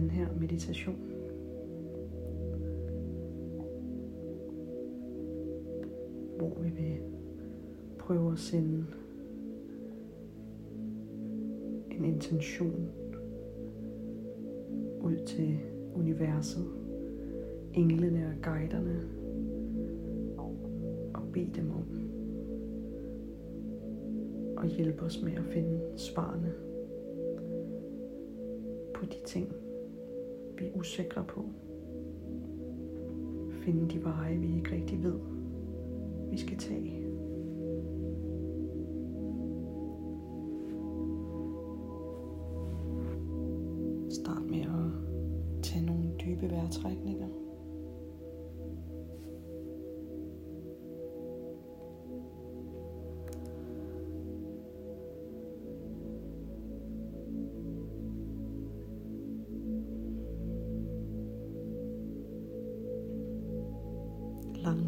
den her meditation. Hvor vi vil prøve at sende en intention ud til universet, englene og guiderne, og bede dem om at hjælpe os med at finde svarene på de ting, vi er usikre på. Finde de veje, vi ikke rigtig ved, vi skal tage. Start med at tage nogle dybe vejrtrækninger.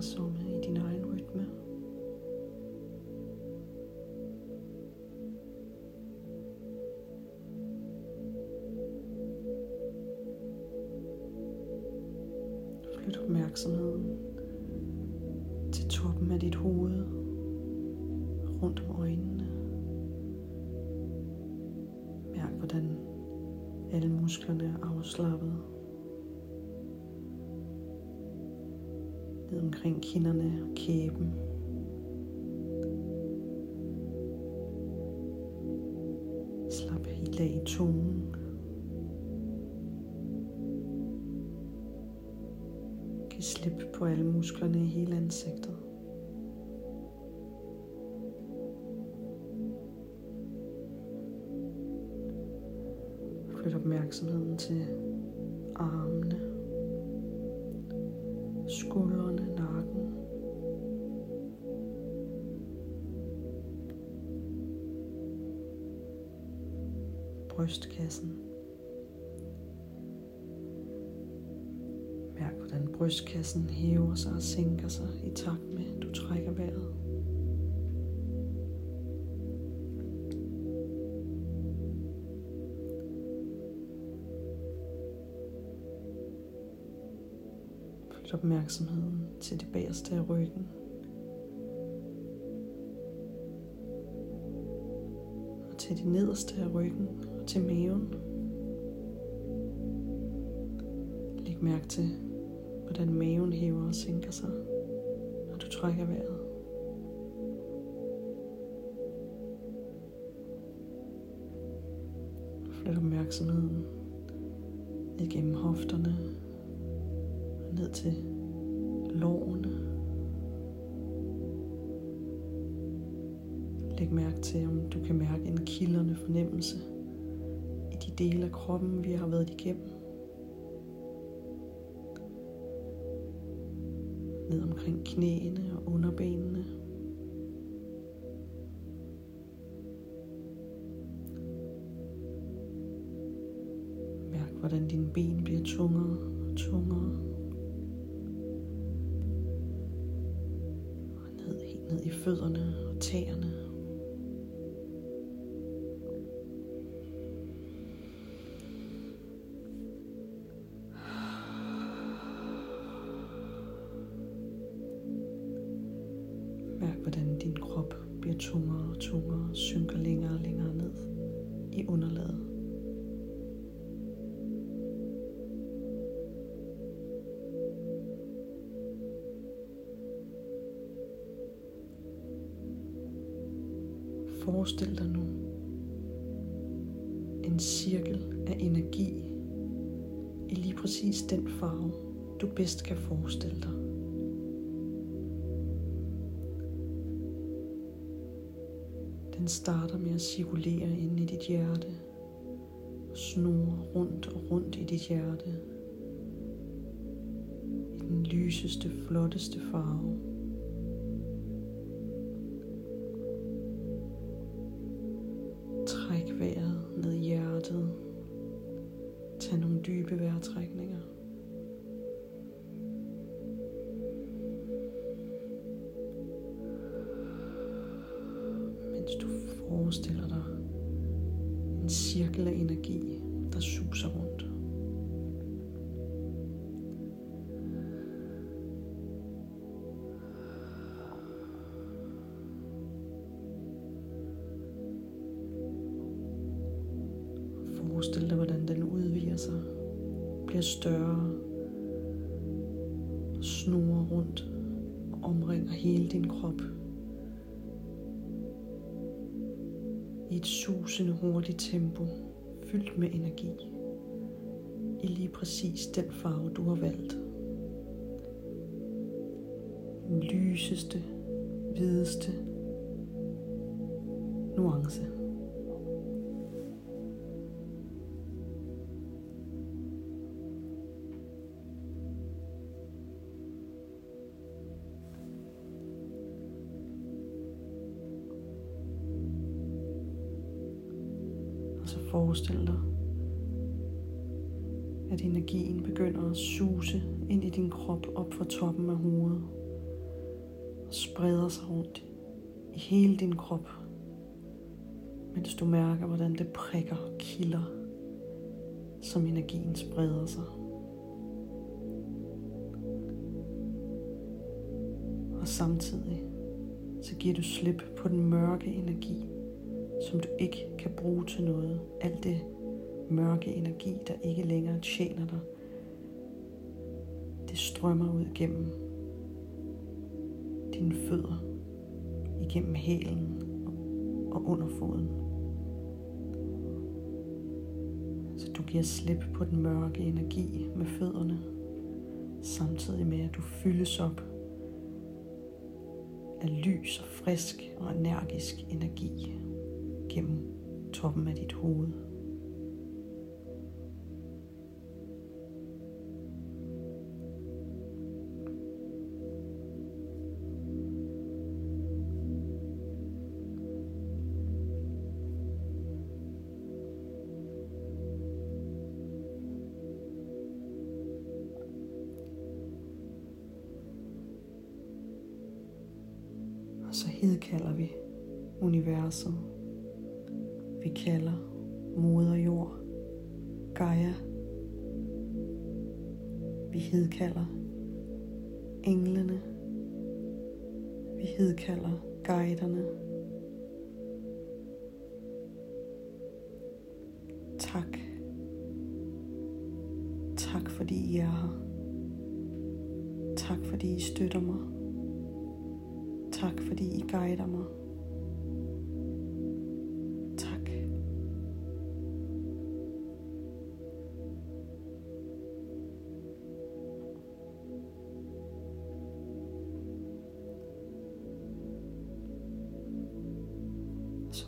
Langsomme i din egen rytme. Flyt opmærksomheden til toppen af dit hoved, rundt om øjnene. Mærk, hvordan alle musklerne er afslappet. Ned omkring kinderne og kæben. Slap helt af i tungen. Giv slip på alle musklerne i hele ansigtet. Flyt opmærksomheden til armene, skuldrene, Brystkassen. Mærk, hvordan brystkassen hæver sig og sænker sig i takt med, at du trækker vejret. Flyt opmærksomheden til det bagerste af ryggen. Til det nederste af ryggen til maven. Læg mærke til, hvordan maven hæver og sænker sig, når du trækker vejret. Flyt opmærksomheden ned gennem hofterne og ned til lårene. Læg mærke til, om du kan mærke en kilderne fornemmelse dele af kroppen, vi har været igennem. Ned omkring knæene og underbenene. Mærk, hvordan dine ben bliver tungere og tungere. Og ned, helt ned i fødderne og tæerne. Tungere og tungere og synker længere og længere ned i underlaget. Forestil dig nu en cirkel af energi i lige præcis den farve, du bedst kan forestille dig. Starter med at cirkulere ind i dit hjerte og snurre rundt og rundt i dit hjerte i den lyseste, flotteste farve. Træk vejret ned i hjertet. Tag nogle dybe vejrtrækninger. Cirkel af energi, der suser rundt. Fyldt med energi. I lige præcis den farve, du har valgt. Den lyseste, hvideste nuance. Forestille forestil dig, at energien begynder at suse ind i din krop op fra toppen af hovedet og spreder sig rundt i hele din krop, mens du mærker, hvordan det prikker og kilder, som energien spreder sig. Og samtidig så giver du slip på den mørke energi, som du ikke kan bruge til noget. Alt det mørke energi, der ikke længere tjener dig, det strømmer ud gennem dine fødder, igennem hælen og under foden. Så du giver slip på den mørke energi med fødderne, samtidig med at du fyldes op af lys og frisk og energisk energi gennem toppen af dit hoved. Og så hedkalder vi universet vi kalder moder jord, Gaia. Vi hedkalder englene. Vi hedkalder guiderne. Tak. Tak fordi I er her. Tak fordi I støtter mig. Tak fordi I guider mig.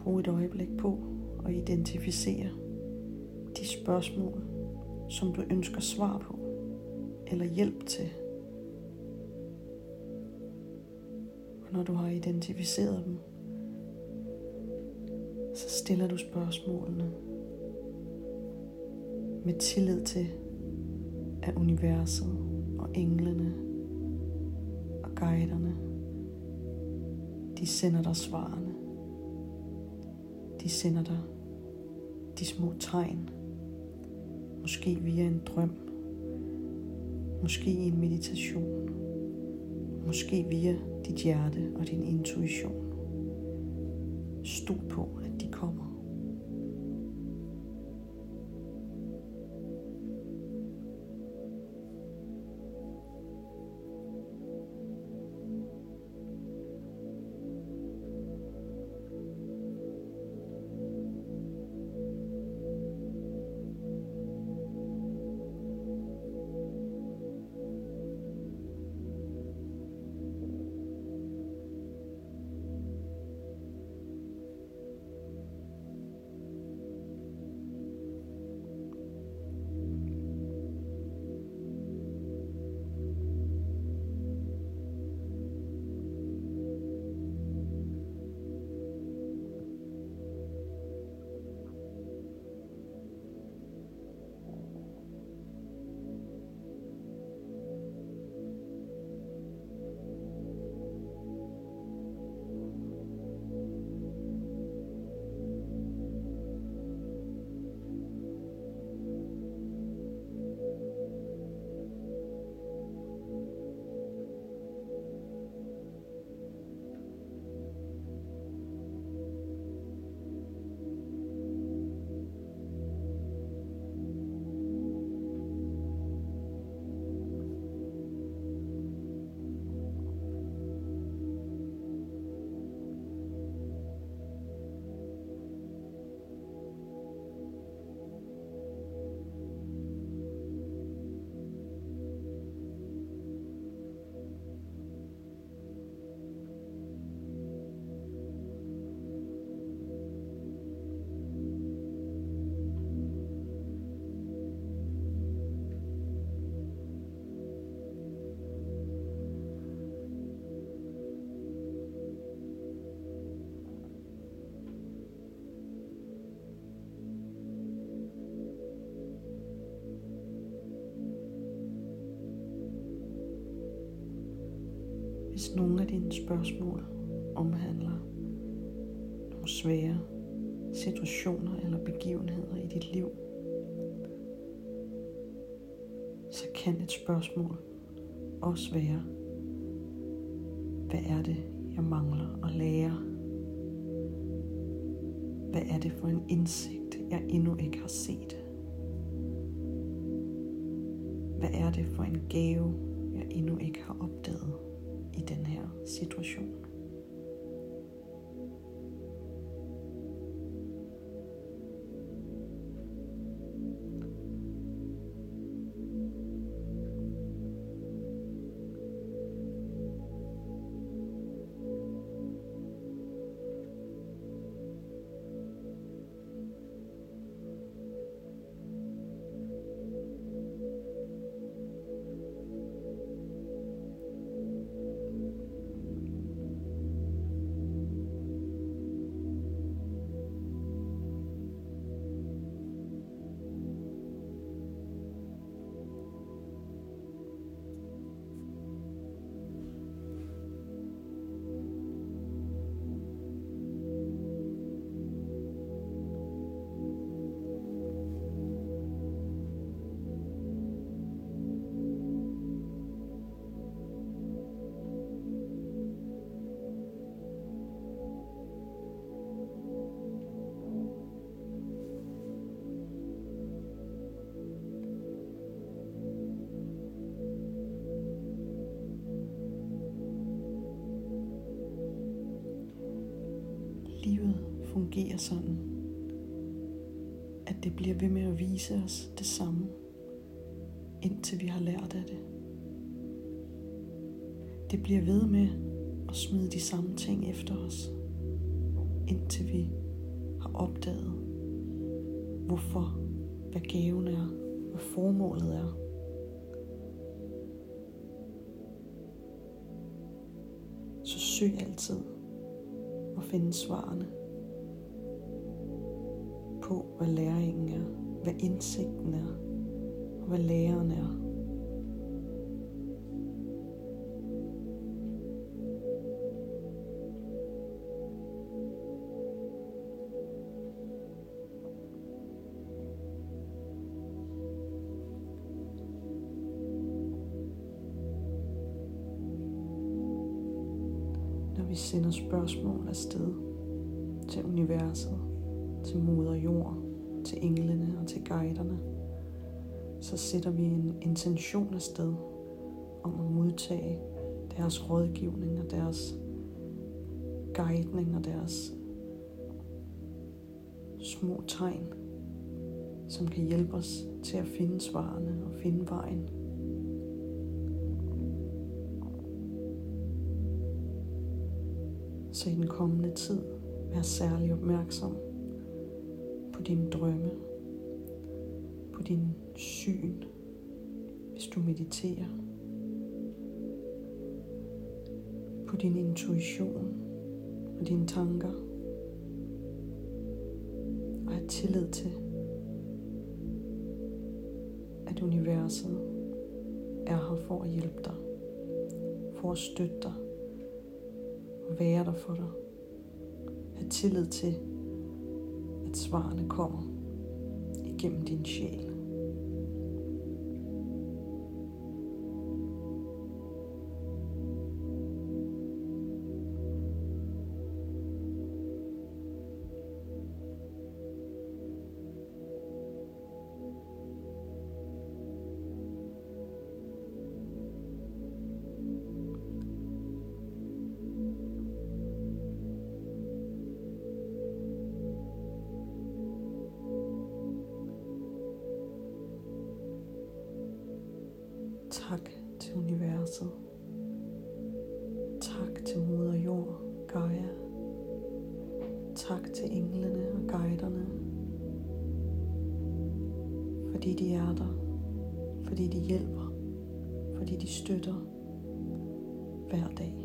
Brug et øjeblik på at identificere de spørgsmål, som du ønsker svar på eller hjælp til. Og når du har identificeret dem, så stiller du spørgsmålene med tillid til, at universet og englene og guiderne, de sender dig svarene. De sender dig de små tegn. Måske via en drøm. Måske i en meditation. Måske via dit hjerte og din intuition. Stol på, Hvis nogle af dine spørgsmål omhandler nogle svære situationer eller begivenheder i dit liv, så kan et spørgsmål også være, hvad er det, jeg mangler at lære? Hvad er det for en indsigt, jeg endnu ikke har set? Hvad er det for en gave, jeg endnu ikke har opdaget i den her situation? Fungerer sådan, at det bliver ved med at vise os det samme, indtil vi har lært af det. Det bliver ved med at smide de samme ting efter os, indtil vi har opdaget, hvorfor, hvad gaven er, hvad formålet er. Så søg altid og finde svarene på, hvad læringen er, hvad indsigten er, og hvad læreren er. når vi sender spørgsmål afsted til universet, til moder jord, til englene og til guiderne, så sætter vi en intention afsted om at modtage deres rådgivning og deres guidning og deres små tegn, som kan hjælpe os til at finde svarene og finde vejen. Så i den kommende tid, vær særlig opmærksom dine drømme, på din syn, hvis du mediterer, på din intuition og dine tanker, og have tillid til, at universet er her for at hjælpe dig, for at støtte dig, og være der for dig. Have tillid til, at svarene kommer igennem din sjæl. Tak til universet. Tak til moder jord, Gaia. Tak til englene og guiderne. Fordi de er der. Fordi de hjælper. Fordi de støtter hver dag.